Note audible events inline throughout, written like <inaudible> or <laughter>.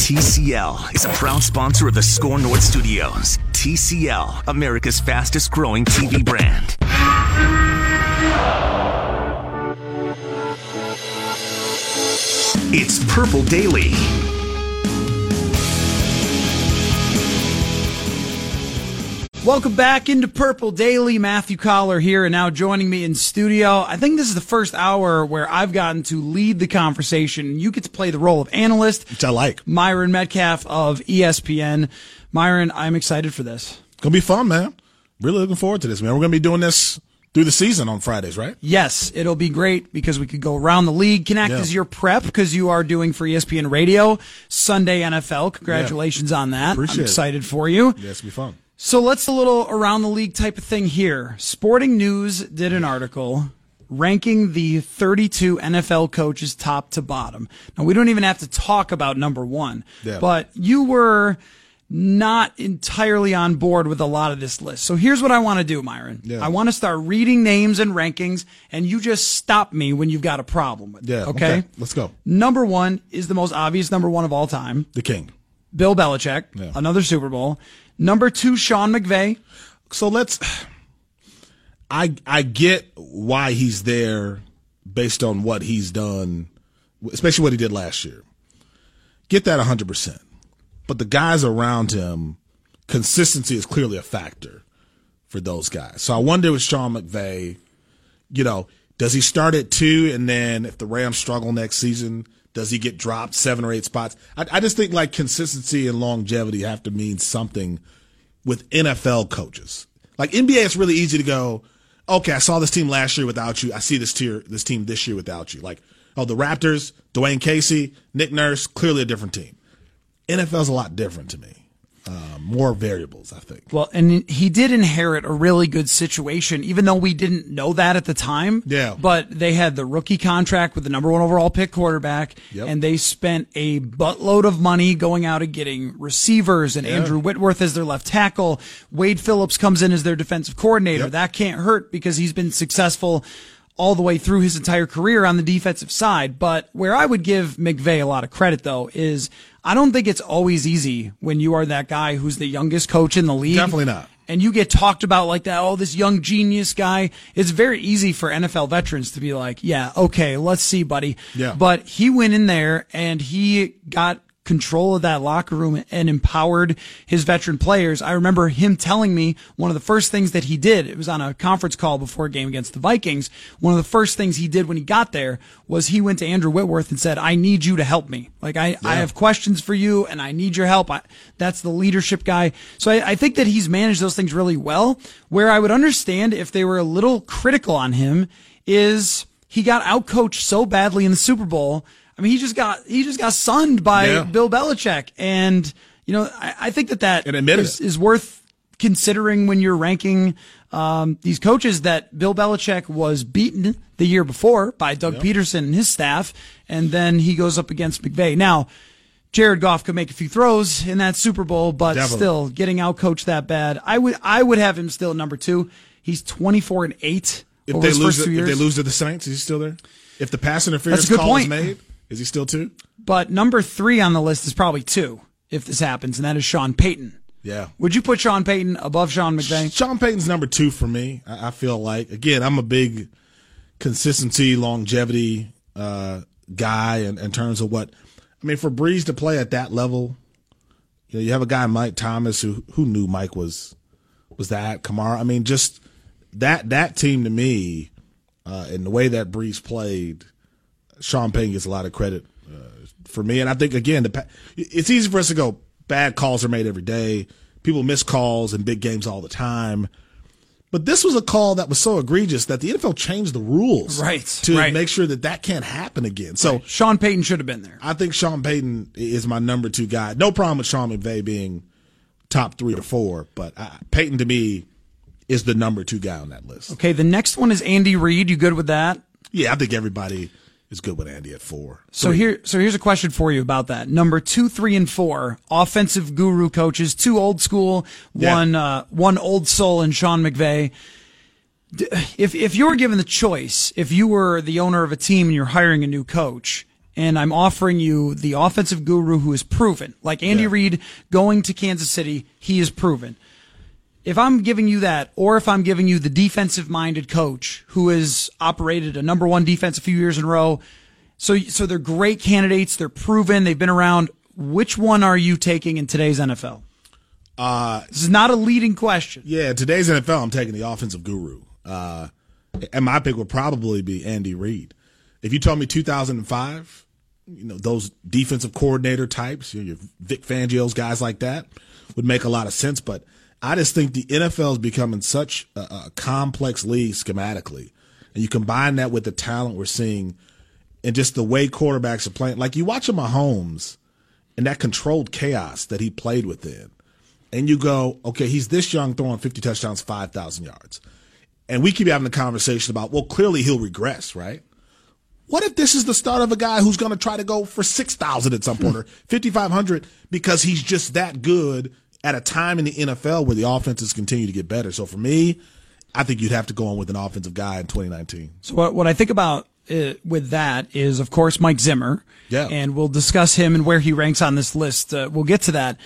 TCL is a proud sponsor of the Score North Studios. TCL, America's fastest growing TV brand. It's Purple Daily. Welcome back into Purple Daily. Matthew Coller here, and now joining me in studio. I think this is the first hour where I've gotten to lead the conversation. You get to play the role of analyst, which I like. Myron Medcalf of ESPN. Myron, I'm excited for this. It's gonna be fun, man. Really looking forward to this, man. We're gonna be doing this through the season on Fridays, right? Yes, it'll be great because we could go around the league, can act Yeah. as your prep because you are doing for ESPN Radio Sunday NFL. Congratulations on that. Appreciate I'm it. excited for you. Yeah, it's be fun. So let's a little around the league type of thing here. Sporting News did an article ranking the 32 NFL coaches top to bottom. Now we don't even have to talk about number one, Yeah. but you were not entirely on board with a lot of this list. So here's what I want to do, Myron. Yeah. I want to start reading names and rankings, and you just stop me when you've got a problem with it. Yeah. Okay. Let's go. Number one is the most obvious number one of all time. The King. Bill Belichick, Yeah. another Super Bowl. Number two, Sean McVay. So let's. I I get why he's there based on what he's done, especially what he did last year. Get that 100%. But the guys around him, consistency is clearly a factor for those guys. So I wonder with Sean McVay, you know, does he start at two and then if the Rams struggle next season, does he get dropped seven or eight spots? I, I just think like consistency and longevity have to mean something with NFL coaches. Like NBA, it's really easy to go, okay, I saw this team last year without you. I see this tier, this team this year without you. Like, oh, the Raptors, Dwane Casey, Nick Nurse, clearly a different team. NFL's a lot different to me. Um, more variables, I think. Well, and he did inherit a really good situation, even though we didn't know that at the time. Yeah. But they had the rookie contract with the number one overall pick quarterback, Yep. and they spent a buttload of money going out and getting receivers and Andrew Whitworth as their left tackle. Wade Phillips comes in as their defensive coordinator. Yep. That can't hurt because he's been successful all the way through his entire career on the defensive side. But where I would give McVay a lot of credit though is I don't think it's always easy when you are that guy who's the youngest coach in the league. Definitely not. And you get talked about like that, oh, this young genius guy. It's very easy for NFL veterans to be like, yeah, okay, let's see, buddy. Yeah. But he went in there and he got control of that locker room and empowered his veteran players. I remember him telling me one of the first things that he did, it was on a conference call before a game against the Vikings. One of the first things he did when he got there was he went to Andrew Whitworth and said, I need you to help me. Like I, I have questions for you and I need your help. I, that's the leadership guy. So I, I think that he's managed those things really well. Where I would understand if they were a little critical on him is he got outcoached so badly in the Super Bowl. I mean, he just got he just got sunned by Yeah. Bill Belichick, and you know, I, I think that that admitted is, worth considering when you're ranking um, these coaches. That Bill Belichick was beaten the year before by Doug Pederson and his staff, and then he goes up against McVay. Now, Jared Goff could make a few throws in that Super Bowl, but Definitely. still getting out coached that bad. I would I would have him still number two. He's 24 and eight If they lose, first two to, if they lose to the Saints, is he still there? If the pass interference That's a good call is made, is he still two? But number three on the list is probably two if this happens, and that is Sean Payton. Yeah. Would you put Sean Payton above Sean McVay? Sean Payton's number two for me. I, I feel like again, I'm a big consistency, longevity uh, guy in, in terms of what I mean, for Brees to play at that level, you know, you have a guy Mike Thomas who who knew Mike was was that Kamara. I mean, just that that team to me, uh, and the way that Brees played, Sean Payton gets a lot of credit uh, for me. And I think again, the it's easy for us to go bad calls are made every day. People miss calls in big games all the time. But this was a call that was so egregious that the NFL changed the rules right, to right. make sure that that can't happen again. So right. Sean Payton should have been there. I think Sean Payton is my number two guy. No problem with Sean McVay being top three or four, but uh, Payton to me is the number two guy on that list. Okay, the next one is Andy Reid. You good with that? Yeah, I think everybody is good with Andy at four. So here, so here's a question for you about that. Number two, three, and four, offensive guru coaches, two old school, Yeah. one, uh, one old soul and Sean McVay. If, if you were given the choice, if you were the owner of a team and you're hiring a new coach, and I'm offering you the offensive guru who is proven, like Andy Yeah. Reid going to Kansas City, he is proven. If I'm giving you that, or if I'm giving you the defensive minded coach who has operated a number one defense a few years in a row, so so they're great candidates, they're proven, they've been around. Which one are you taking in today's NFL? Uh, This is not a leading question. yeah, today's NFL, I'm taking the offensive guru. Uh, and my pick would probably be Andy Reid. If you told me 2005, you know, those defensive coordinator types, you know, your Vic Fangio's, guys like that, would make a lot of sense. But I just think the NFL is becoming such a, a complex league schematically. And you combine that with the talent we're seeing and just the way quarterbacks are playing. Like you watch a Mahomes and that controlled chaos that he played within. And you go, okay, he's this young throwing 50 touchdowns, 5,000 yards. And we keep having the conversation about, well, clearly he'll regress, right? What if this is the start of a guy who's going to try to go for 6,000 at some hmm. point or 5,500 because he's just that good at a time in the NFL where the offenses continue to get better? So for me, I think you'd have to go on with an offensive guy in 2019. So what, what I think about uh, with that is, of course, Mike Zimmer. Yeah. And we'll discuss him and where he ranks on this list. Uh, we'll get to that.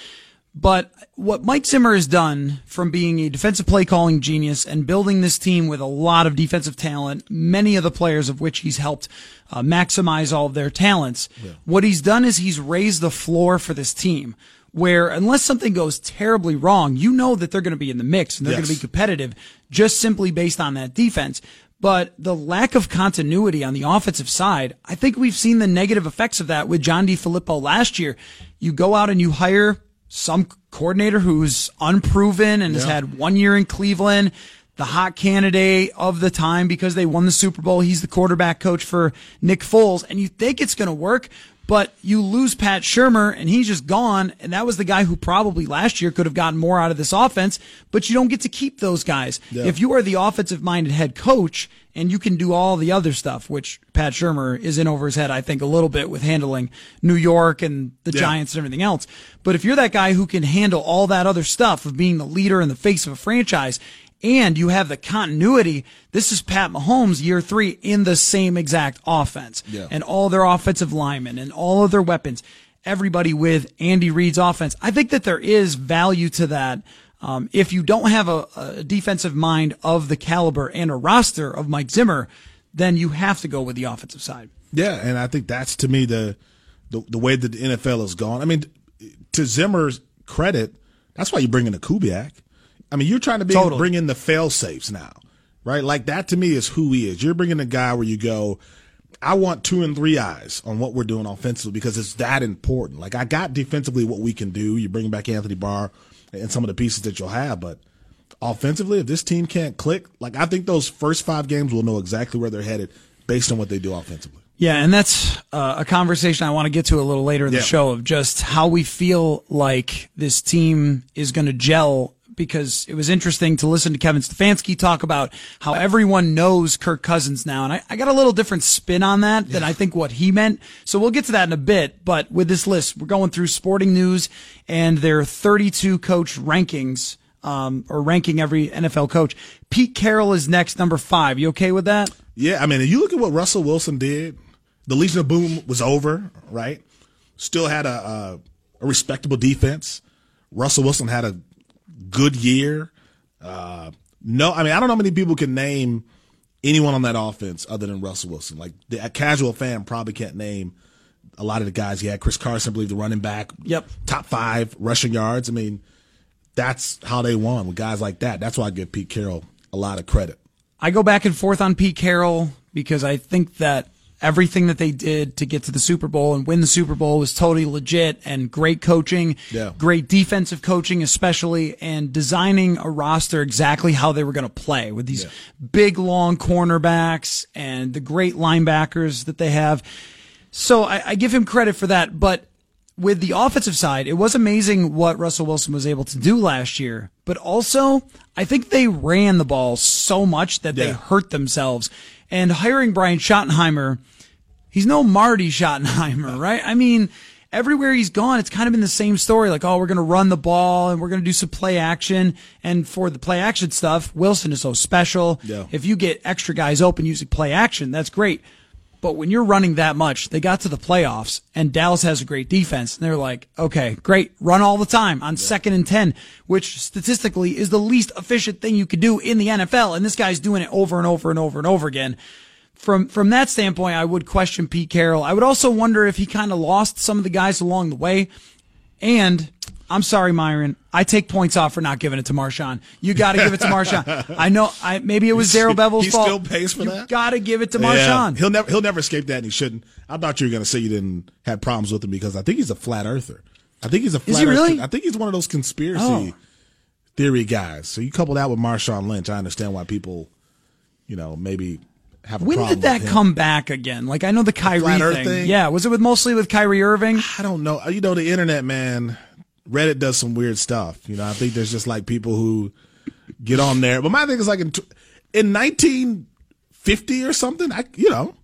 But what Mike Zimmer has done from being a defensive play calling genius and building this team with a lot of defensive talent, many of the players of which he's helped uh, maximize all of their talents, what he's done is he's raised the floor for this team. Where unless something goes terribly wrong, you know that they're going to be in the mix and they're going to be competitive just simply based on that defense. But the lack of continuity on the offensive side, I think we've seen the negative effects of that with John DeFilippo last year. You go out and you hire some coordinator who's unproven and has had one year in Cleveland, the hot candidate of the time because they won the Super Bowl. He's the quarterback coach for Nick Foles, and you think it's going to work. But you lose Pat Shurmur and he's just gone. And that was the guy who probably last year could have gotten more out of this offense, but you don't get to keep those guys. If you are the offensive minded head coach and you can do all the other stuff, which Pat Shurmur is in over his head, I think a little bit with handling New York and the Yeah. Giants and everything else. But if you're that guy who can handle all that other stuff of being the leader and the face of a franchise and you have the continuity, this is Pat Mahomes year three in the same exact offense Yeah. and all their offensive linemen and all of their weapons, everybody with Andy Reid's offense. I think that there is value to that. Um, if you don't have a, a defensive mind of the caliber and a roster of Mike Zimmer, then you have to go with the offensive side. Yeah, and I think that's to me the the, the way that the NFL has gone. I mean, to Zimmer's credit, that's why you bring in a Kubiak. I mean, you're trying to be, Totally. bring in the fail safes now, right? Like that to me is who he is. You're bringing a guy where you go, I want two and three eyes on what we're doing offensively because it's that important. Like I got defensively what we can do. You bring back Anthony Barr and some of the pieces that you'll have, but offensively, if this team can't click, like I think those first five games will know exactly where they're headed based on what they do offensively. Yeah, and that's uh, a conversation I want to get to a little later in the Yeah. show of just how we feel like this team is going to gel. Because it was interesting to listen to Kevin Stefanski talk about how everyone knows Kirk Cousins now. And I, I got a little different spin on that than I think what he meant. So we'll get to that in a bit. But with this list, we're going through sporting news and their 32 coach rankings, um, or ranking every NFL coach. Pete Carroll is next, number five. You okay with that? Yeah, I mean, if you look at what Russell Wilson did, the Legion of Boom was over, right? Still had a, a, a respectable defense. Russell Wilson had a good year. Uh, no, I mean, I don't know how many people can name anyone on that offense other than Russell Wilson. Like the, a casual fan probably can't name a lot of the guys he had. Chris Carson, I believe, the running back. Yep. Top five rushing yards. I mean, that's how they won with guys like that. That's why I give Pete Carroll a lot of credit. I go back and forth on Pete Carroll because I think that everything that they did to get to the Super Bowl and win the Super Bowl was totally legit and great coaching, Yeah. great defensive coaching, especially, and designing a roster exactly how they were going to play with these big, long cornerbacks and the great linebackers that they have. So I, I give him credit for that, but with the offensive side, it was amazing what Russell Wilson was able to do last year. But also, I think they ran the ball so much that they hurt themselves. And hiring Brian Schottenheimer, he's no Marty Schottenheimer, <laughs> right? I mean, everywhere he's gone, it's kind of been the same story. Like, oh, we're going to run the ball and we're going to do some play action. And for the play action stuff, Wilson is so special. Yeah. If you get extra guys open using play action, that's great. But when you're running that much, they got to the playoffs and Dallas has a great defense. And they're like, okay, great. Run all the time on second and 10, which statistically is the least efficient thing you could do in the NFL. And this guy's doing it over and over and over and over again. From, from that standpoint, I would question Pete Carroll. I would also wonder if he kind of lost some of the guys along the way. And I'm sorry, Myron. I take points off for not giving it to Marshawn. You got to give it to Marshawn. <laughs> I know. I maybe it was Darrell Bevell's He fault. still pays for you that? Got to give it to Yeah. Marshawn. He'll never he'll never escape that, and he shouldn't. I thought you were going to say you didn't have problems with him because I think he's a flat earther. I think he's a flat he earth- really? I think he's one of those conspiracy Oh. theory guys. So you couple that with Marshawn Lynch, I understand why people, you know, maybe have a When problem did that come back again? Like I know the Kyrie flat thing. thing? Yeah, was it with mostly with Kyrie Irving? I don't know. You know, the internet, man. Reddit does some weird stuff. You know, I think there's just like people who get on there. But my thing is like in, in 1950 or something. I, you know,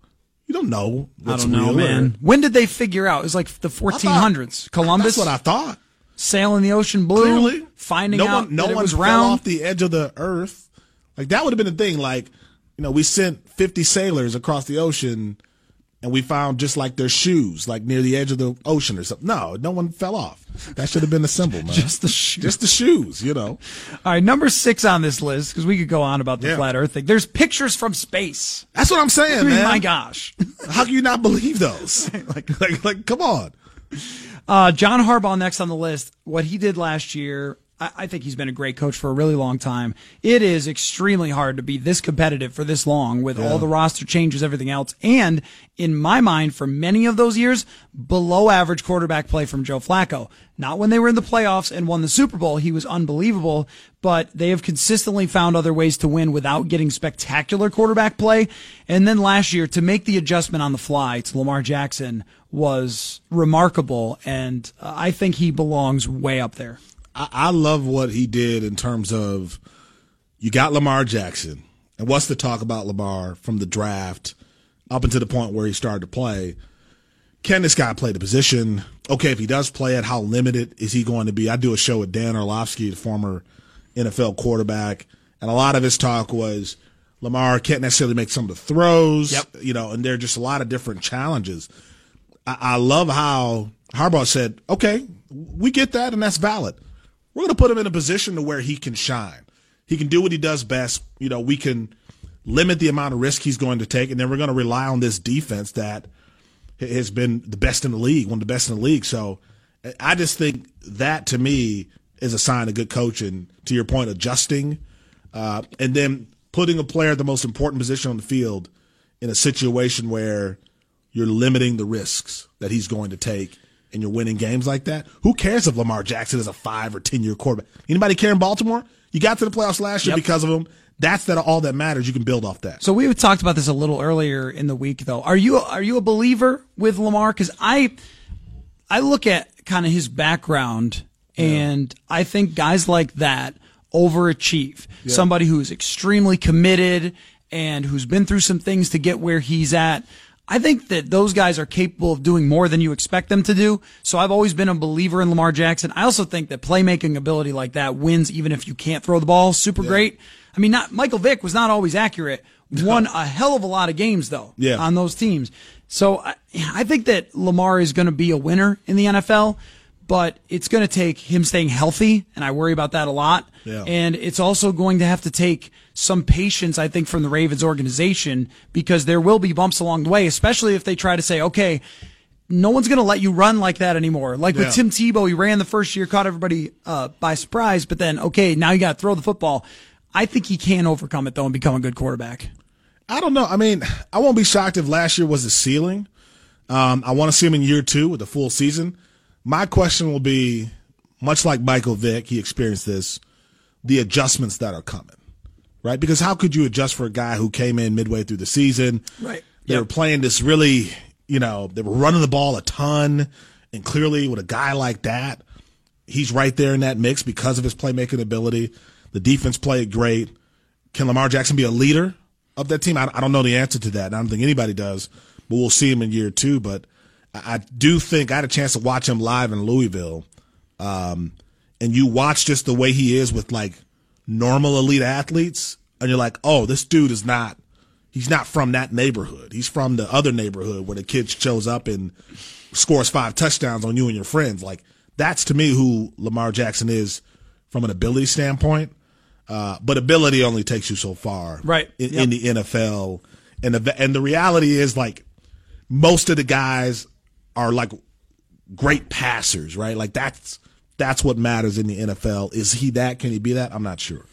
you don't know. I don't know, real or- man. When did they figure out? It was like the 1400s. Columbus That's what I thought. sailing the ocean blue, Clearly, finding no out one, no that it one was round. off the edge of the earth. Like that would have been the thing. Like, you know, we sent 50 sailors across the ocean, and we found just like their shoes, like near the edge of the ocean or something. No, no one fell off. That should have been the symbol, man. <laughs> Just the shoes. just the shoes. You know. <laughs> All right, number six on this list because we could go on about the Yeah. flat Earth thing. There's pictures from space. That's what I'm saying, <laughs> I mean, man. my gosh. How can you not believe those? like, like, like, come on. Uh, John Harbaugh next on the list. What he did last year, I, I think he's been a great coach for a really long time. It is extremely hard to be this competitive for this long with all the roster changes, everything else. And in my mind, for many of those years, below average quarterback play from Joe Flacco. Not when they were in the playoffs and won the Super Bowl. He was unbelievable, but they have consistently found other ways to win without getting spectacular quarterback play. And then last year, to make the adjustment on the fly to Lamar Jackson was remarkable. And uh, I think he belongs way up there. I, I love what he did in terms of you got Lamar Jackson, and what's the talk about Lamar from the draft up until the point where he started to play? Can this guy play the position? Okay, if he does play it, how limited is he going to be? I do a show with Dan Orlovsky, the former NFL quarterback, and a lot of his talk was Lamar can't necessarily make some of the throws, Yep. you know, and there are just a lot of different challenges. I, I love how Harbaugh said, okay, we get that, and that's valid. We're going to put him in a position to where he can shine. He can do what he does best. You know, we can limit the amount of risk he's going to take, and then we're going to rely on this defense that has been the best in the league, one of the best in the league. So I just think that to me is a sign of good coaching. To your point, adjusting, uh, and then putting a player at the most important position on the field in a situation where you're limiting the risks that he's going to take and you're winning games like that. Who cares if Lamar Jackson is a five or ten year quarterback? Anybody care in Baltimore? You got to the playoffs last year Yep. because of him. That's that all that matters. You can build off that. So we talked about this a little earlier in the week, though. Are you are you a believer with Lamar? Because I I look at kind of his background, and I think guys like that overachieve. Somebody who's extremely committed and who's been through some things to get where he's at. I think that those guys are capable of doing more than you expect them to do. So I've always been a believer in Lamar Jackson. I also think that playmaking ability like that wins even if you can't throw the ball super great. I mean, not Michael Vick was not always accurate. <laughs> Won a hell of a lot of games though Yeah. on those teams. So I, I think that Lamar is going to be a winner in the NFL, but it's going to take him staying healthy, and I worry about that a lot. Yeah. And it's also going to have to take some patience, I think, from the Ravens organization because there will be bumps along the way, especially if they try to say, okay, no one's going to let you run like that anymore. Like Yeah. with Tim Tebow, he ran the first year, caught everybody uh, by surprise, but then okay, now you got to throw the football. I think he can overcome it though and become a good quarterback. I don't know. I mean, I won't be shocked if last year was the ceiling. Um, I want to see him in year two with a full season. My question will be, much like Michael Vick, he experienced this, the adjustments that are coming, right? Because how could you adjust for a guy who came in midway through the season? Right. They Yep. were playing this really, you know, they were running the ball a ton, and clearly with a guy like that, he's right there in that mix because of his playmaking ability. The defense played great. Can Lamar Jackson be a leader of that team? I, I don't know the answer to that. and I don't think anybody does, but we'll see him in year two. But I, I do think I had a chance to watch him live in Louisville. Um, and you watch just the way he is with like normal elite athletes, and you're like, oh, this dude is not. He's not from that neighborhood. He's from the other neighborhood where the kid shows up and scores five touchdowns on you and your friends. Like that's to me who Lamar Jackson is from an ability standpoint. Uh, but ability only takes you so far, Right. In, Yep. in the NFL, and the and the reality is like most of the guys are like great passers, right? Like that's that's what matters in the NFL. Is he that? Can he be that? I'm not sure.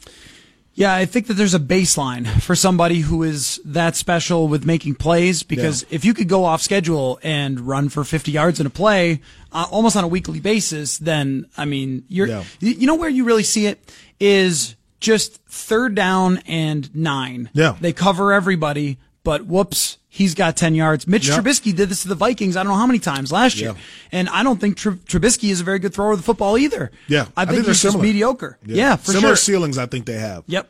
Yeah, I think that there's a baseline for somebody who is that special with making plays because if you could go off schedule and run for 50 yards in a play uh, almost on a weekly basis, then I mean, you're Yeah. you you know where you really see it is just third down and 9. Yeah. They cover everybody, but whoops, he's got 10 yards. Mitch Yeah. Trubisky did this to the Vikings I don't know how many times last year. Yeah. And I don't think Tr- Trubisky is a very good thrower of the football either. Yeah, I I think, think they're he's just mediocre. Yeah, for similar sure. ceilings. I think they have. Yep.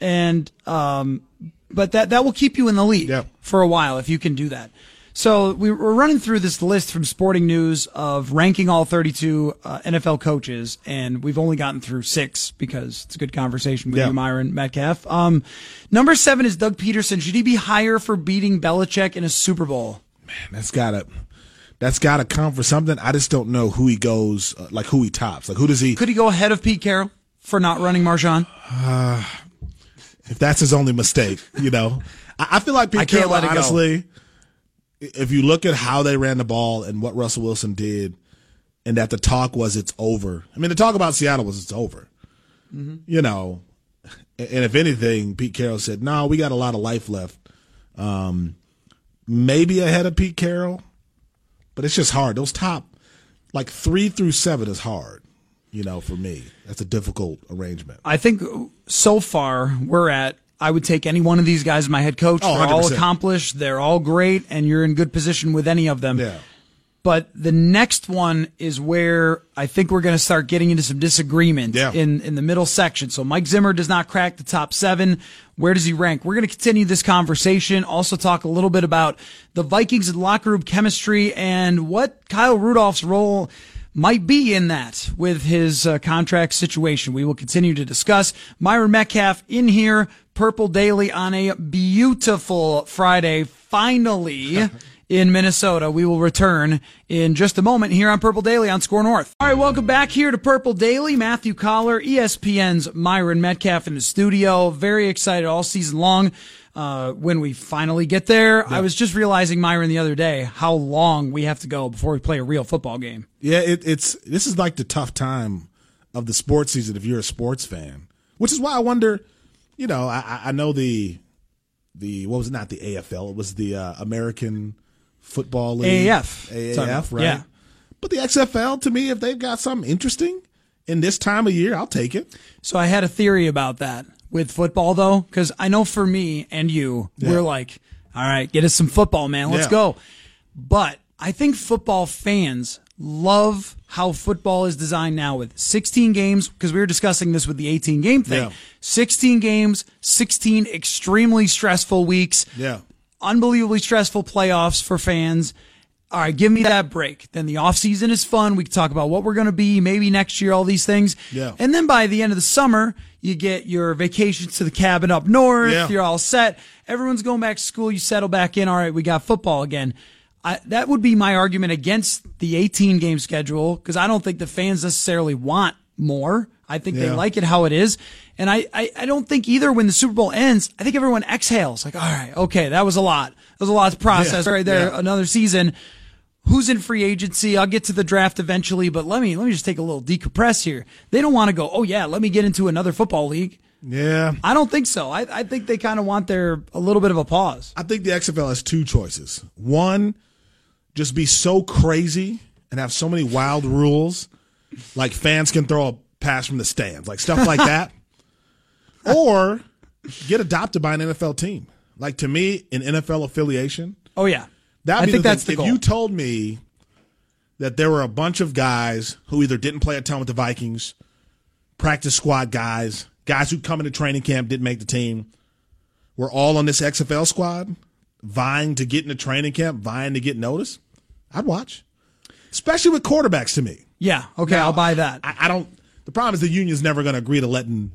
And um, but that that will keep you in the lead Yeah. for a while if you can do that. So we were running through this list from Sporting News of ranking all 32 uh, NFL coaches, and we've only gotten through six because it's a good conversation with Yeah. you, Myron Medcalf. Um, number seven is Doug Pederson. Should he be higher for beating Belichick in a Super Bowl? Man, that's gotta that's gotta come for something. I just don't know who he goes uh, like who he tops. Like who does he? Could he go ahead of Pete Carroll for not running Marshawn? if that's his only mistake, you know. I, I feel like Pete I Carroll, it go. If you look at how they ran the ball and what Russell Wilson did, and that the talk was it's over. I mean, the talk about Seattle was it's over. Mm-hmm. You know, and and if anything, Pete Carroll said, "No, we got a lot of life left." Um, maybe ahead of Pete Carroll, but it's just hard. Those top, like three through seven, is hard. You know, for me, that's a difficult arrangement. I think so far we're at. I would take any one of these guys as my head coach. Oh, They're all 100%. accomplished. They're all great, and you're in good position with any of them. Yeah. But the next one is where I think we're going to start getting into some disagreement Yeah. in, in the middle section. So Mike Zimmer does not crack the top seven. Where does he rank? We're going to continue this conversation. Also talk a little bit about the Vikings and locker room chemistry and what Kyle Rudolph's role might be in that with his uh, contract situation. We will continue to discuss. Myron Medcalf in here, Purple Daily on a beautiful Friday. Finally. <laughs> in Minnesota. We will return in just a moment here on Purple Daily on Score North. All right, welcome back here to Purple Daily. Matthew Coller, ESPN's Myron Metcalf in the studio. Very excited all season long. Uh, when we finally get there, I was just realizing, Myron, the other day, how long we have to go before we play a real football game. Yeah, it, it's this is like the tough time of the sports season if you're a sports fan, which is why I wonder. You know, I, I- I know the the what was it not the AFL? It was the uh, American Football League, AAF. AAF, right? Yeah. But the XFL, to me, if they've got something interesting in this time of year, I'll take it. So I had a theory about that with football, though, because I know for me and you, we're like, all right, get us some football, man. Let's Yeah. go. But I think football fans love how football is designed now with 16 games, because we were discussing this with the 18 game thing. Yeah. 16 games, 16 extremely stressful weeks Yeah. unbelievably stressful playoffs for fans. All right, give me that break. Then the offseason is fun. We can talk about what we're going to be, maybe next year, all these things. Yeah. And then by the end of the summer, you get your vacations to the cabin up north. Yeah. You're all set. Everyone's going back to school. You settle back in. All right, we got football again. I, that would be my argument against the 18 game schedule because I don't think the fans necessarily want more. I think they like it how it is. And I, I, I don't think either when the Super Bowl ends, I think everyone exhales like, all right, okay, that was a lot. That was a lot to process Yeah. right there. Yeah. Another season. Who's in free agency. I'll get to the draft eventually, but let me let me just take a little decompress here. They don't want to go, oh yeah, let me get into another football league. Yeah. I don't think so. I, I think they kind of want their a little bit of a pause. I think the XFL has two choices. One, just be so crazy and have so many wild rules, like fans can throw a pass from the stands, like stuff like that. <laughs> or get adopted by an NFL team. Like to me, an NFL affiliation. Oh yeah, That'd I think the that's thing. the If you told me that there were a bunch of guys who either didn't play a ton with the Vikings, practice squad guys, guys who come into training camp didn't make the team, were all on this XFL squad, vying to get into training camp, vying to get noticed, I'd watch. Especially with quarterbacks to me. yeah, okay, Now, I'll buy that. I, I don't. The problem is the union's never going to agree to letting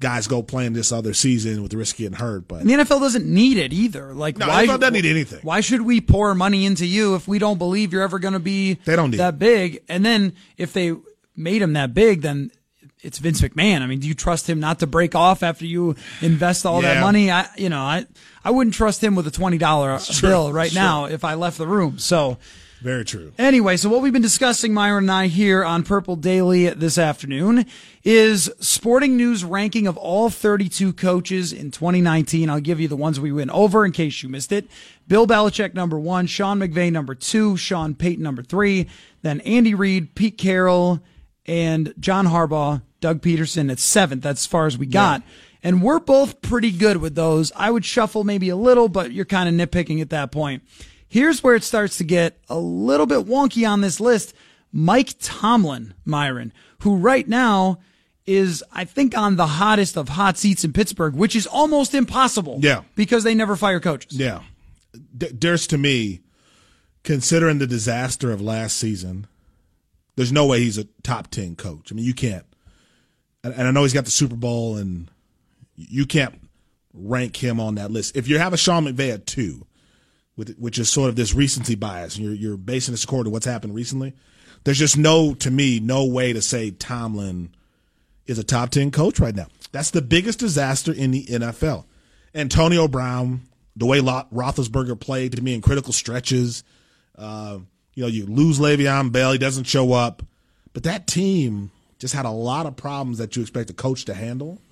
guys go playing this other season with the risk of getting hurt. But And the NFL doesn't need it either. Like, No, why NFL doesn't need anything. Why should we pour money into you if we don't believe you're ever going to be They don't that it. big? And then if they made him that big, then it's Vince McMahon. I mean, do you trust him not to break off after you invest all that money? I, you know, I, I wouldn't trust him with a twenty dollar true. bill right Sure. now if I left the room. So. Very true. Anyway, so what we've been discussing, Myron and I, here on Purple Daily this afternoon is Sporting News ranking of all 32 coaches in 2019. I'll give you the ones we went over in case you missed it. Bill Belichick, number one. Sean McVay, number two. Sean Payton, number three. Then Andy Reid, Pete Carroll, and John Harbaugh, Doug Pederson at seventh. That's as far as we got. And we're both pretty good with those. I would shuffle maybe a little, but you're kind of nitpicking at that point. Here's where it starts to get a little bit wonky on this list. Mike Tomlin, Myron, who right now is, I think, on the hottest of hot seats in Pittsburgh, which is almost impossible. Yeah. Because they never fire coaches. Yeah. D- there's to me, considering the disaster of last season, there's no way he's a top 10 coach. I mean, you can't. And, I know he's got the Super Bowl, and you can't rank him on that list. If you have a Sean McVay at two, with, which is sort of this recency bias, and you're, you're basing this according to what's happened recently, there's just no, to me, no way to say Tomlin is a top 10 coach right now. That's the biggest disaster in the NFL. Antonio Brown, the way Roethlisberger played to me in critical stretches, uh, you know, you lose Le'Veon Bell, he doesn't show up. But that team just had a lot of problems that you expect a coach to handle, and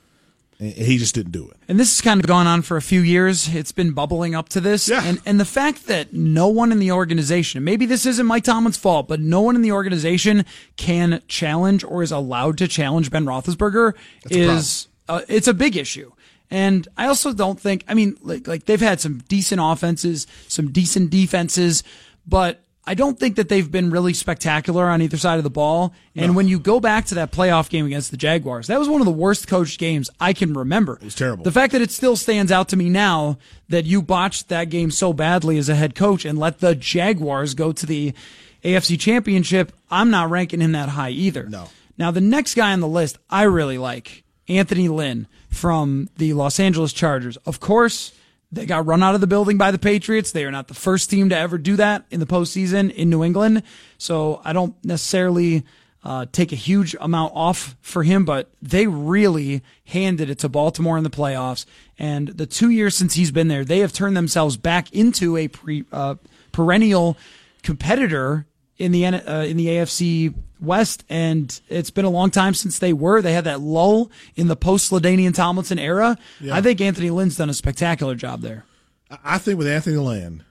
he just didn't do it. And this has kind of gone on for a few years. It's been bubbling up to this. Yeah. And and the fact that no one in the organization, maybe this isn't Mike Tomlin's fault, but no one in the organization can challenge or is allowed to challenge Ben Roethlisberger a is uh, it's a big issue. And I also don't think, I mean, like, like they've had some decent offenses, some decent defenses, but I don't think that they've been really spectacular on either side of the ball. And when you go back to that playoff game against the Jaguars, that was one of the worst coached games I can remember. It was terrible. The fact that it still stands out to me now that you botched that game so badly as a head coach and let the Jaguars go to the AFC championship, I'm not ranking him that high either. No. Now, the next guy on the list I really like, Anthony Lynn from the Los Angeles Chargers. Of course, they got run out of the building by the Patriots. They are not the first team to ever do that in the postseason in New England. So I don't necessarily uh, take a huge amount off for him, but they really handed it to Baltimore in the playoffs. And the two years since he's been there, they have turned themselves back into a pre, uh, perennial competitor in the uh, in the AFC West, and it's been a long time since they were. They had that lull in the post LaDainian Tomlinson era. I think Anthony Lynn's done a spectacular job there. I- I think with Anthony Lynn,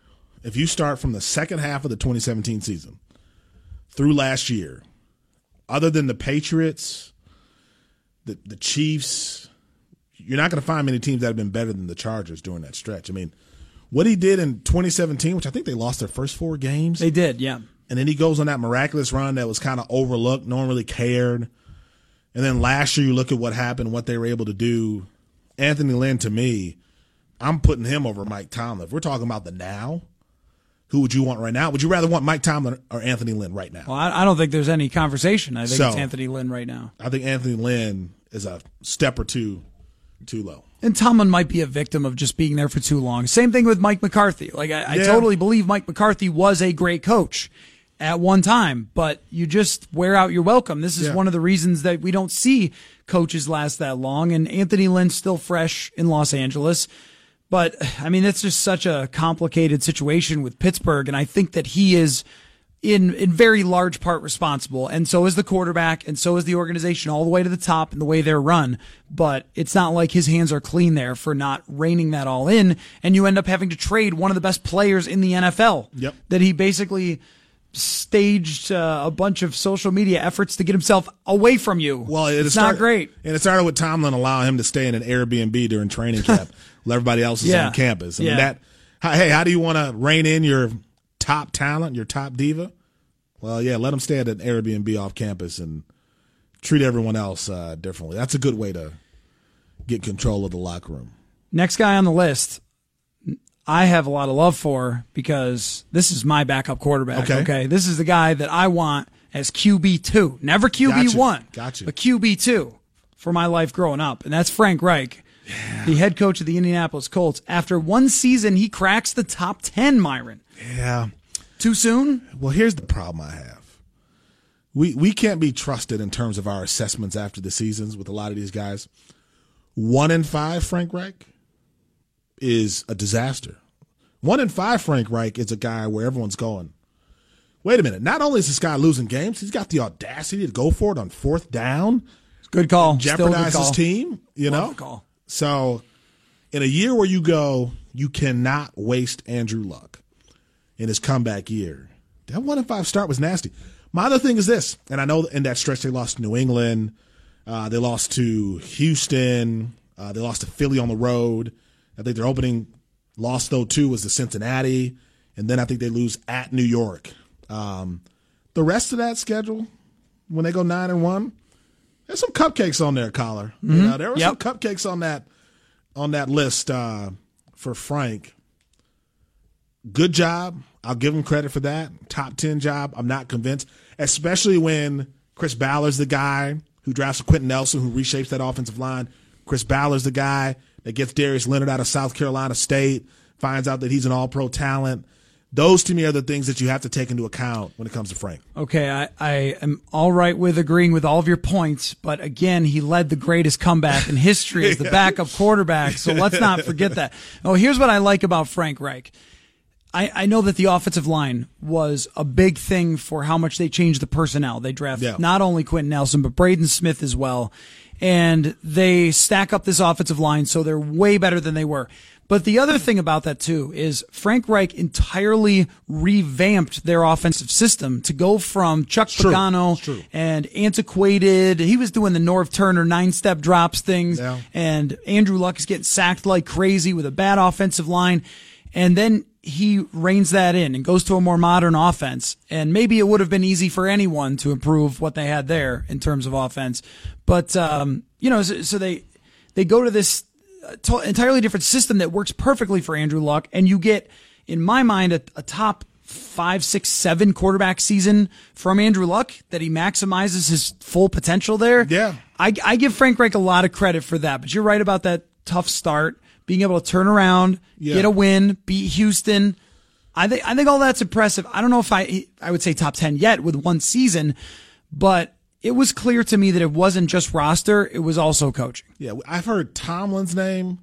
if you start from the second half of the 2017 season through last year, other than the Patriots, the the Chiefs, you're not going to find many teams that have been better than the Chargers during that stretch. I mean, what he did in 2017, which I think they lost their first four games, They did, yeah. And then he goes on that miraculous run that was kind of overlooked. No one really cared. And then last year, you look at what happened, what they were able to do. Anthony Lynn, to me, I'm putting him over Mike Tomlin. If we're talking about the now, who would you want right now? Would you rather want Mike Tomlin or Anthony Lynn right now? Well, I, I don't think there's any conversation. I think So- it's Anthony Lynn right now. I think Anthony Lynn is a step or two too low. And Tomlin might be a victim of just being there for too long. Same thing with Mike McCarthy. Like I, I totally believe Mike McCarthy was a great coach at one time, but you just wear out your welcome. This is Yeah. one of the reasons that we don't see coaches last that long. And Anthony Lynn's still fresh in Los Angeles. But I mean, it's just such a complicated situation with Pittsburgh. And I think that he is in in very large part responsible, and so is the quarterback, and so is the organization all the way to the top and the way they're run. But it's not like his hands are clean there for not reining that all in, and you end up having to trade one of the best players in the NFL. Yep. That he basically staged uh, a bunch of social media efforts to get himself away from you. Well, it it's started- not great. And it started with Tomlin allowing him to stay in an Airbnb during training camp <laughs> while everybody else is Yeah. on campus. I mean, Yeah. that, how- hey, how do you want to rein in your top talent, your top diva? Well, yeah, let them stay at an Airbnb off campus and treat everyone else uh, differently. That's a good way to get control of the locker room. Next guy on the list, I have a lot of love for because this is my backup quarterback. Okay. Okay. This is the guy that I want as QB2. Never QB1, Gotcha. but QB2 for my life growing up. And that's Frank Reich, the head coach of the Indianapolis Colts. After one season, he cracks the top 10, Myron. Yeah. Too soon? Well, here's the problem I have. We we can't be trusted in terms of our assessments after the seasons with a lot of these guys. One in five, Frank Reich, is a disaster. One in five, Frank Reich is a guy where everyone's going. Wait a minute! Not only is this guy losing games, he's got the audacity to go for it on fourth down, Good call. Still a good jeopardize call. his team. You Love know, call. so in a year where you go, you cannot waste Andrew Luck in his comeback year. That one in five start was nasty. My other thing is this, and I know in that stretch they lost to New England, uh, they lost to Houston, uh, they lost to Philly on the road. I think their opening loss though too was to Cincinnati, and then I think they lose at New York. Um, the rest of that schedule, when they go nine and one, there's some cupcakes on there, Coller. You know, there were some cupcakes on that on that list uh, for Frank. Good job. I'll give him credit for that. Top 10 job. I'm not convinced, especially when Chris Ballard's the guy who drafts Quenton Nelson, who reshapes that offensive line. Chris Ballard's the guy that gets Darius Leonard out of South Carolina State, finds out that he's an all pro talent. Those to me are the things that you have to take into account when it comes to Frank. Okay, I, I am all right with agreeing with all of your points, but again, he led the greatest comeback in history as the <laughs> backup quarterback, so let's not forget that. Oh, here's what I like about Frank Reich. I, I know that the offensive line was a big thing for how much they changed the personnel. They draft Yeah. not only Quenton Nelson, but Braden Smith as well. And they stack up this offensive line so they're way better than they were. But the other thing about that too is Frank Reich entirely revamped their offensive system to go from Chuck true. Pagano It's true. and antiquated. He was doing the Norv Turner nine step drops things. Yeah. And Andrew Luck is getting sacked like crazy with a bad offensive line. And then he reins that in and goes to a more modern offense. And maybe it would have been easy for anyone to improve what they had there in terms of offense. But, um, you know, so, so they, they go to this uh, entirely different system that works perfectly for Andrew Luck. And you get, in my mind, a, a top five, six, seven quarterback season from Andrew Luck that he maximizes his full potential there. Yeah. I, I give Frank Reich a lot of credit for that, but you're right about that tough start, being able to turn around, Yeah. get a win, beat Houston. I think I think all that's impressive. I don't know if I I would say top ten yet with one season, but it was clear to me that it wasn't just roster; it was also coaching. Yeah, I've heard Tomlin's name.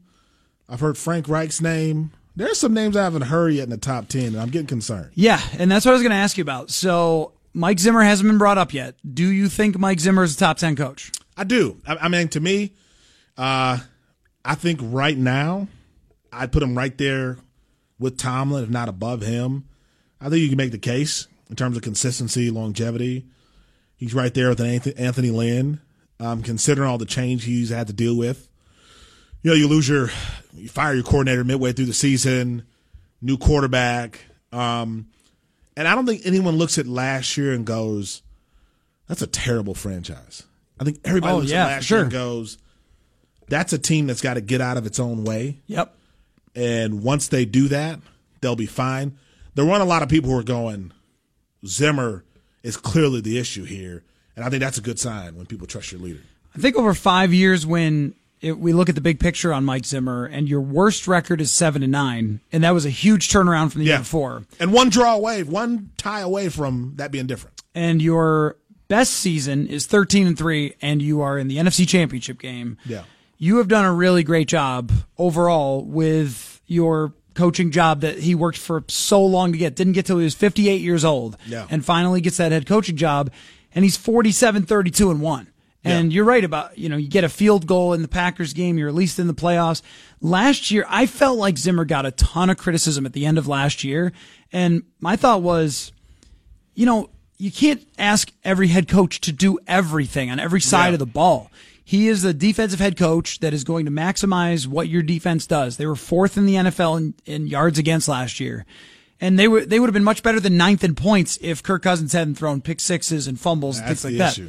I've heard Frank Reich's name. There's some names I haven't heard yet in the top 10, and I'm getting concerned. Yeah, and that's what I was going to ask you about. So Mike Zimmer hasn't been brought up yet. Do you think Mike Zimmer is a top ten coach? I do. I, I mean, to me, uh, I think right now, I'd put him right there with Tomlin, if not above him. I think you can make the case in terms of consistency, longevity. He's right there with an Anthony Lynn, um, considering all the change he's had to deal with. You know, you lose your, you fire your coordinator midway through the season, new quarterback. Um, and I don't think anyone looks at last year and goes, that's a terrible franchise. I think everybody Oh, looks yeah, at last year and goes, that's a team that's got to get out of its own way. Yep. And once they do that, they'll be fine. There weren't a lot of people who are going, Zimmer is clearly the issue here. And I think that's a good sign when people trust your leader. I think over five years, when it, we look at the big picture on Mike Zimmer, and your worst record is seven and nine, and that was a huge turnaround from the year before. And one draw away, one tie away from that being different. And your best season is thirteen and three, and you are in the NFC Championship game. Yeah. You have done a really great job overall with your coaching job that he worked for so long to get. Didn't get till he was 58 years old. Yeah. And finally gets that head coaching job. And he's 47, 32 and one. And Yeah. you're right about, you know, you get a field goal in the Packers game, you're at least in the playoffs. Last year, I felt like Zimmer got a ton of criticism at the end of last year. And my thought was, you know, you can't ask every head coach to do everything on every side Yeah. of the ball. He is the defensive head coach that is going to maximize what your defense does. They were fourth in the NFL in, in yards against last year. And they were they would have been much better than ninth in points if Kirk Cousins hadn't thrown pick sixes and fumbles and things like that. issue.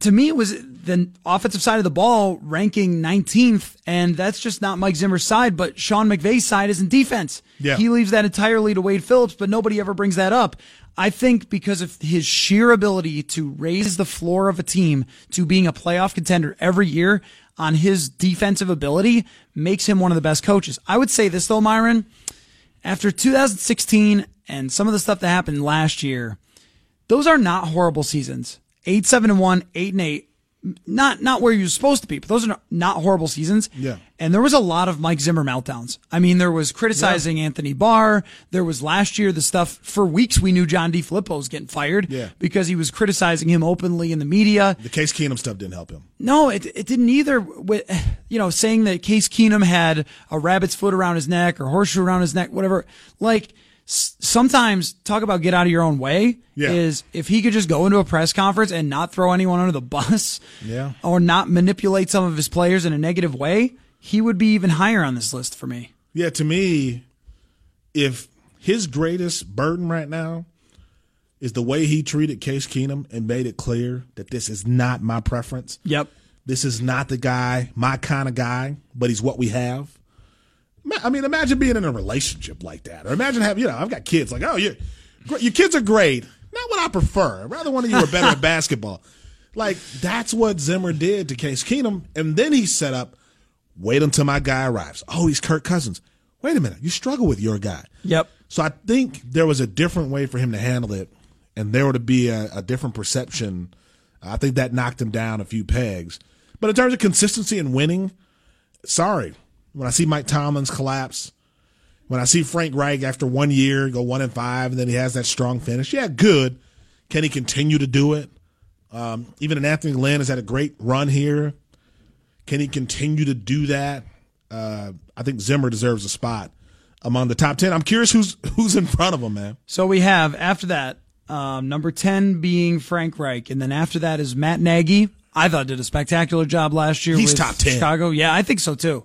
To me, it was the offensive side of the ball ranking 19th, and that's just not Mike Zimmer's side, but Sean McVay's side is in defense. Yeah. He leaves that entirely to Wade Phillips, but nobody ever brings that up. I think because of his sheer ability to raise the floor of a team to being a playoff contender every year on his defensive ability makes him one of the best coaches. I would say this though, Myron, after 2016 and some of the stuff that happened last year, those are not horrible seasons. Eight, seven, and one, eight and eight. Not not where you're supposed to be, but those are not, horrible seasons. Yeah. And there was a lot of Mike Zimmer meltdowns. I mean, there was criticizing Anthony Barr. There was last year the stuff for weeks we knew John DeFilippo was getting fired Yeah. because he was criticizing him openly in the media. The Case Keenum stuff didn't help him. No, it it didn't either. With you know, saying that Case Keenum had a rabbit's foot around his neck or horseshoe around his neck, whatever. Like sometimes talk about get out of your own way. Yeah. Is if he could just go into a press conference and not throw anyone under the bus, Yeah. or not manipulate some of his players in a negative way, he would be even higher on this list for me. Yeah, to me, if his greatest burden right now is the way he treated Case Keenum and made it clear that this is not my preference. Yep. This is not the guy, my kind of guy, but he's what we have. I mean, imagine being in a relationship like that, or imagine having, you know, I've got kids. Like, oh, you, your kids are great. Not what I prefer. I'd rather one of you were better at <laughs> basketball. Like that's what Zimmer did to Case Keenum, and then he set up. Wait until my guy arrives. Oh, he's Kirk Cousins. Wait a minute, you struggle with your guy. Yep. So I think there was a different way for him to handle it, and there would be a, a different perception. I think that knocked him down a few pegs. But in terms of consistency and winning, sorry. When I see Mike Tomlin's collapse, when I see Frank Reich after one year go one and five, and then he has that strong finish, yeah, good. Can he continue to do it? Um, even an Anthony Lynn has had a great run here. Can he continue to do that? Uh, I think Zimmer deserves a spot among the top ten. I'm curious who's who's in front of him, man. So we have after that um, number ten being Frank Reich, and then after that is Matt Nagy. I thought did a spectacular job last year. He's with top 10. Chicago. Yeah, I think so too.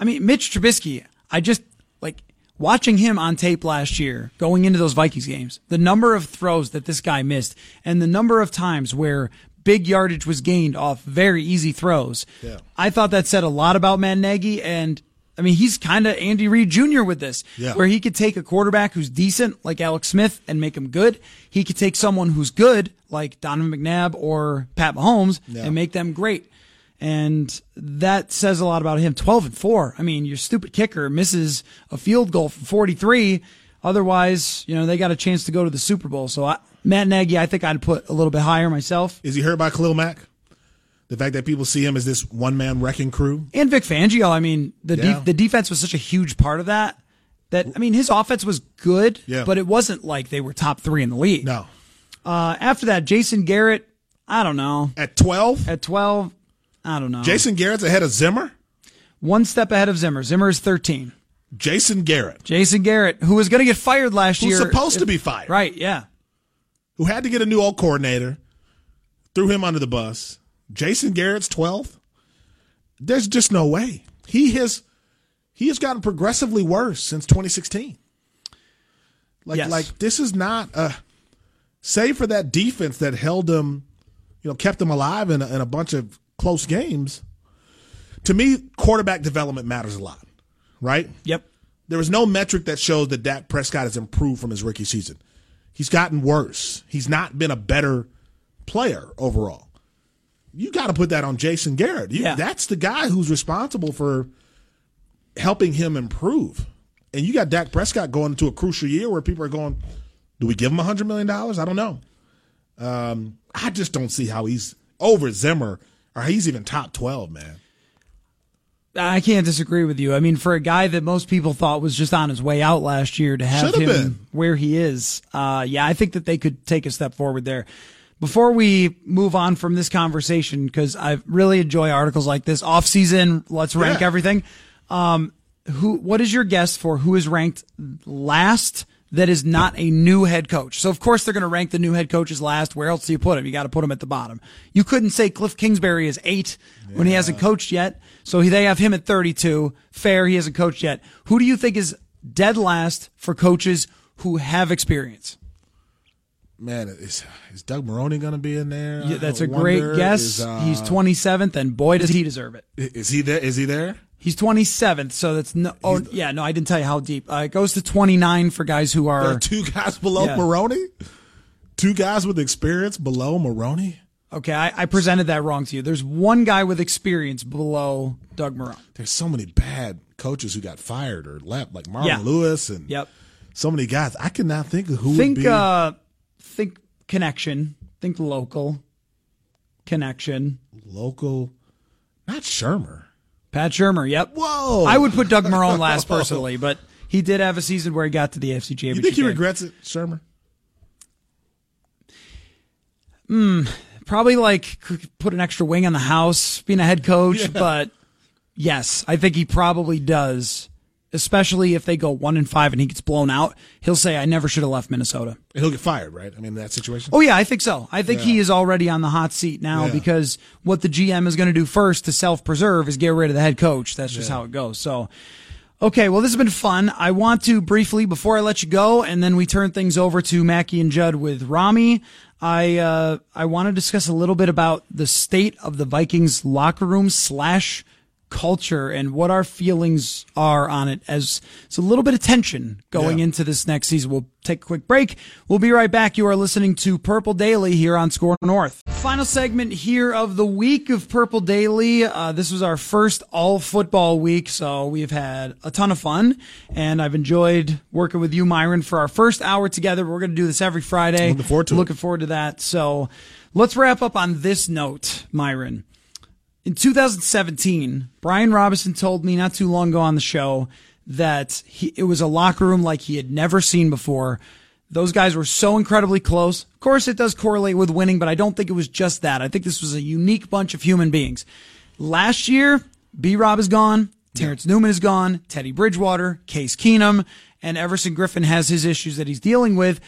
I mean, Mitch Trubisky. I just like watching him on tape last year, going into those Vikings games. The number of throws that this guy missed, and the number of times where big yardage was gained off very easy throws. Yeah. I thought that said a lot about Matt Nagy, and I mean, he's kind of Andy Reid Jr. with this, Yeah. where he could take a quarterback who's decent, like Alex Smith, and make him good. He could take someone who's good, like Donovan McNabb or Pat Mahomes, Yeah. and make them great. And that says a lot about him. 12 and 4. I mean, your stupid kicker misses a field goal from 43. Otherwise, you know, they got a chance to go to the Super Bowl. So I, Matt Nagy, I think I'd put a little bit higher myself. Is he hurt by Khalil Mack? The fact that people see him as this one man wrecking crew. And Vic Fangio, I mean, the Yeah. de- the defense was such a huge part of that. That I mean, his offense was good, Yeah. but it wasn't like they were top three in the league. No, Uh, after that, Jason Garrett, I don't know. at twelve, At twelve, I don't know. Jason Garrett's ahead of Zimmer. one step ahead of Zimmer. Zimmer is thirteen. Jason Garrett, Jason Garrett, who was going to get fired last who's year, supposed to be fired, right? Yeah, who had to get a new old coordinator, threw him under the bus. Jason Garrett's 12th. There's just no way. He has he has gotten progressively worse since 2016. Like Yes. like this is not a save for that defense that held him, you know, kept him alive in a, in a bunch of close games. To me, quarterback development matters a lot, right? yep. There is no metric that shows that Dak Prescott has improved from his rookie season. He's gotten worse. He's not been a better player overall. You got to put that on Jason Garrett. You, Yeah. That's the guy who's responsible for helping him improve. And you got Dak Prescott going into a crucial year where people are going, do we give him $100 million? I don't know. Um, I just don't see how he's over Zimmer or he's even top 12, man. I can't disagree with you. I mean, for a guy that most people thought was just on his way out last year to have Should've him been. where he is, uh, yeah, I think that they could take a step forward there. Before we move on from this conversation, because I really enjoy articles like this, off season, let's rank Yeah. everything. Um, who? What is your guess for who is ranked last? That is not a new head coach. So of course they're going to rank the new head coaches last. Where else do you put him? You got to put him at the bottom. You couldn't say Cliff Kingsbury is eight when he hasn't coached yet. So they have him at 32. Fair. He hasn't coached yet. Who do you think is dead last for coaches who have experience? Man, is is Doug Maroney going to be in there? Yeah, that's I a great guess. Is, uh, He's 27th, and boy, does he deserve it. Is he there? Is he there? He's 27th, so that's no. Oh, yeah, no, I didn't tell you how deep. Uh, it goes to 29 for guys who There are. are two guys below Yeah. Maroney. Two guys with experience below Maroney. Okay, I, I presented that wrong to you. There's one guy with experience below Doug Marone. There's so many bad coaches who got fired or left, like Marvin Yeah. Lewis and Yep. so many guys. I cannot think of who Think, would be. uh, think connection. Think local connection. local, not Shurmur. Pat Shurmur. Yep. Whoa. I would put Doug Marone <laughs> last personally, but he did have a season where he got to the AFC Championship. You think he game. regrets it, Shurmur? Hmm. probably like put an extra wing on the house, being a head coach, but yes, I think he probably does. Especially if they go one and five and he gets blown out, he'll say, "I never should have left Minnesota." And he'll get fired, right? I mean, that situation. Oh yeah, I think so. I think he is already on the hot seat now Yeah. because what the GM is going to do first to self-preserve is get rid of the head coach. That's just how it goes. So, okay, well this has been fun. I want to briefly before I let you go, and then we turn things over to Mackey and Judd with Rami. I uh, I want to discuss a little bit about the state of the Vikings locker room slash culture and what our feelings are on it as it's a little bit of tension going Yeah. into this next season. We'll take a quick break. We'll be right back. You are listening to Purple Daily here on Skor North. Final segment here of the week of Purple Daily. Uh, this was our first all football week, so we've had a ton of fun and I've enjoyed working with you, Myron, for our first hour together. We're going to do this every Friday. Looking forward to it. Looking forward to that. So let's wrap up on this note, Myron. In 2017, Brian Robison told me not too long ago on the show that he, it was a locker room like he had never seen before. Those guys were so incredibly close. Of course, it does correlate with winning, but I don't think it was just that. I think this was a unique bunch of human beings. Last year, B Rob is gone. Terrence Newman is gone. Teddy Bridgewater, Case Keenum, and Everson Griffen has his issues that he's dealing with.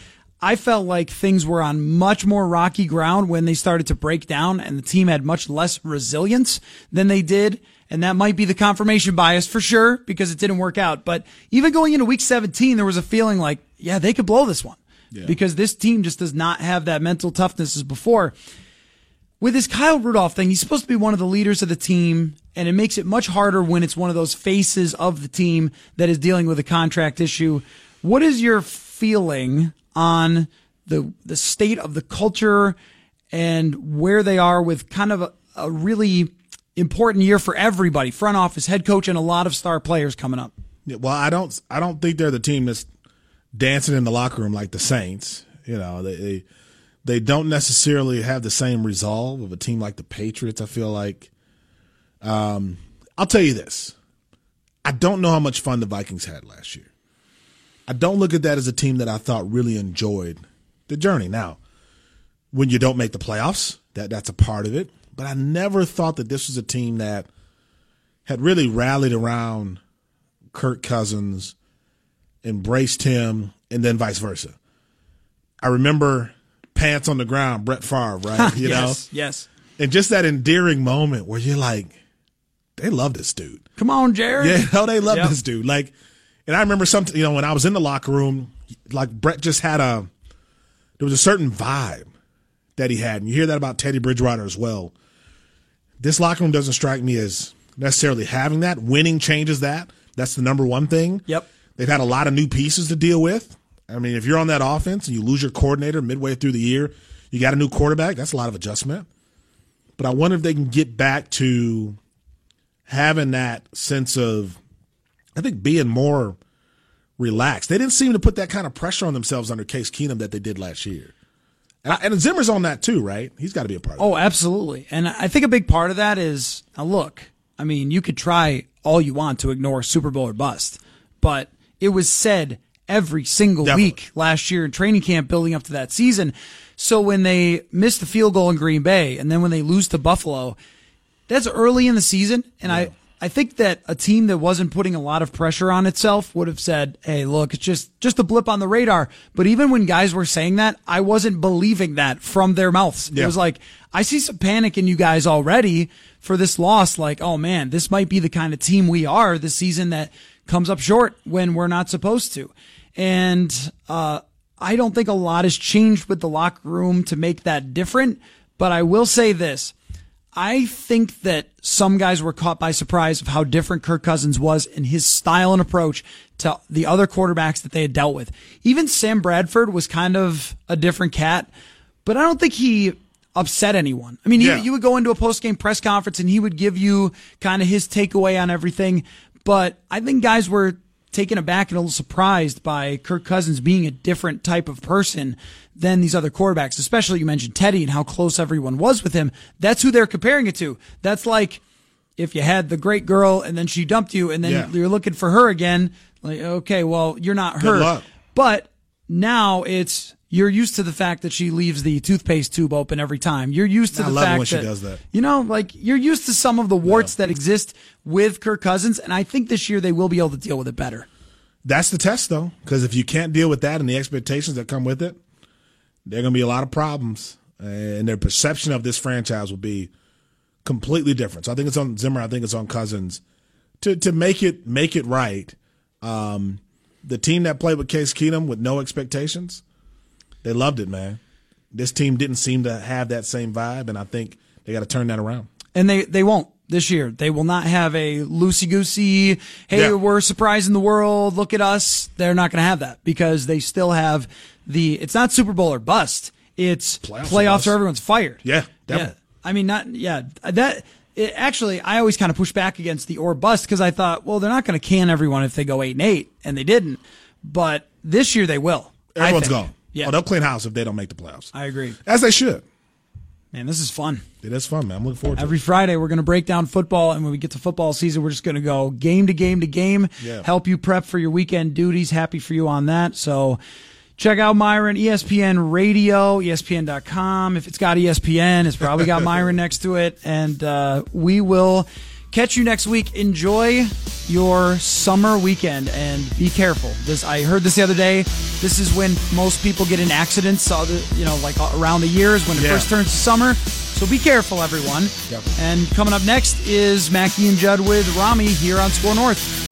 I felt like things were on much more rocky ground when they started to break down and the team had much less resilience than they did. And that might be the confirmation bias for sure because it didn't work out. But even going into week 17, there was a feeling like, yeah, they could blow this one because this team just does not have that mental toughness as before. With this Kyle Rudolph thing, he's supposed to be one of the leaders of the team, and it makes it much harder when it's one of those faces of the team that is dealing with a contract issue. What is your feeling on the the state of the culture and where they are with kind of a, a really important year for everybody, front office, head coach, and a lot of star players coming up? Yeah, well, I don't. I don't think they're the team that's dancing in the locker room like the Saints. You know, they they, they don't necessarily have the same resolve of a team like the Patriots. I feel like. Um, I'll tell you this: I don't know how much fun the Vikings had last year. I don't look at that as a team that I thought really enjoyed the journey. Now, when you don't make the playoffs, that that's a part of it. But I never thought that this was a team that had really rallied around Kirk Cousins, embraced him, and then vice versa. I remember pants on the ground, Brett Favre, right? <laughs> You yes, yes. and just that endearing moment where you're like, they love this dude. Come on, Jared. Yeah, <laughs> no, they love Yep. this dude. Like, and I remember something, you know, when I was in the locker room, like Brett just had a, there was a certain vibe that he had, and you hear that about Teddy Bridgewater as well. This locker room doesn't strike me as necessarily having that. Winning changes that. That's the number one thing. Yep. They've had a lot of new pieces to deal with. I mean, if you're on that offense and you lose your coordinator midway through the year, you got a new quarterback. That's a lot of adjustment. But I wonder if they can get back to having that sense of, I think, being more relaxed. They didn't seem to put that kind of pressure on themselves under Case Keenum that they did last year. And, and Zimmer's on that too, right? He's got to be a part of Oh, absolutely. And I think a big part of that is now look, I mean, you could try all you want to ignore Super Bowl or bust, but it was said every single Definitely. week last year in training camp building up to that season. So when they missed the field goal in Green Bay and then when they lose to Buffalo, that's early in the season. And I, I think that a team that wasn't putting a lot of pressure on itself would have said, Hey, look, it's just, just a blip on the radar. But even when guys were saying that, I wasn't believing that from their mouths. It was like, I see some panic in you guys already for this loss. Like, oh man, this might be the kind of team we are this season that comes up short when we're not supposed to. And, uh, I don't think a lot has changed with the locker room to make that different. But I will say this. I think that some guys were caught by surprise of how different Kirk Cousins was in his style and approach to the other quarterbacks that they had dealt with. Even Sam Bradford was kind of a different cat, but I don't think he upset anyone. I mean, Yeah. you, you would go into a post game press conference and he would give you kind of his takeaway on everything. But I think guys were taken aback and a little surprised by Kirk Cousins being a different type of person than these other quarterbacks, especially you mentioned Teddy and how close everyone was with him. That's who they're comparing it to. That's like if you had the great girl and then she dumped you and then Yeah. you're looking for her again. Like, okay, well, you're not her. But now it's you're used to the fact that she leaves the toothpaste tube open every time. You're used to I the love fact when she that does that. you know, like you're used to some of the warts that exist with Kirk Cousins, and I think this year they will be able to deal with it better. That's the test, though, because if you can't deal with that and the expectations that come with it, there are going to be a lot of problems, and their perception of this franchise will be completely different. So I think it's on Zimmer. I think it's on Cousins to to make it make it right. Um, the team that played with Case Keenum with no expectations, they loved it, man. This team didn't seem to have that same vibe, and I think they got to turn that around. and they they won't this year. They will not have a loosey goosey. Hey, Yeah. we're surprising the world. Look at us. They're not going to have that because they still have the. It's not Super Bowl or bust. It's Playoffs playoffs, or everyone's fired. Yeah, yeah. I mean, not yeah. That it, actually, I always kind of push back against the or bust because I thought, well, they're not going to can everyone if they go eight and eight, and they didn't. But this year they will. Everyone's gone. Yeah, Oh, they'll clean house if they don't make the playoffs, I agree. as they should. Man, this is fun. It is fun, man. I'm looking forward to it. Every it. Friday, we're going to break down football, and when we get to football season, we're just going to go game to game to game, Yeah. help you prep for your weekend duties. Happy for you on that. So check out Myron, ESPN Radio, ESPN.com. If it's got ESPN, it's probably got <laughs> Myron next to it. And uh, we will catch you next week. Enjoy your summer weekend and be careful. This I heard this the other day. This is when most people get in accidents. So the, you know, like uh, around the years when it Yeah. first turns to summer. So be careful, everyone. And coming up next is Mackey and Judd with Rami here on Skor North.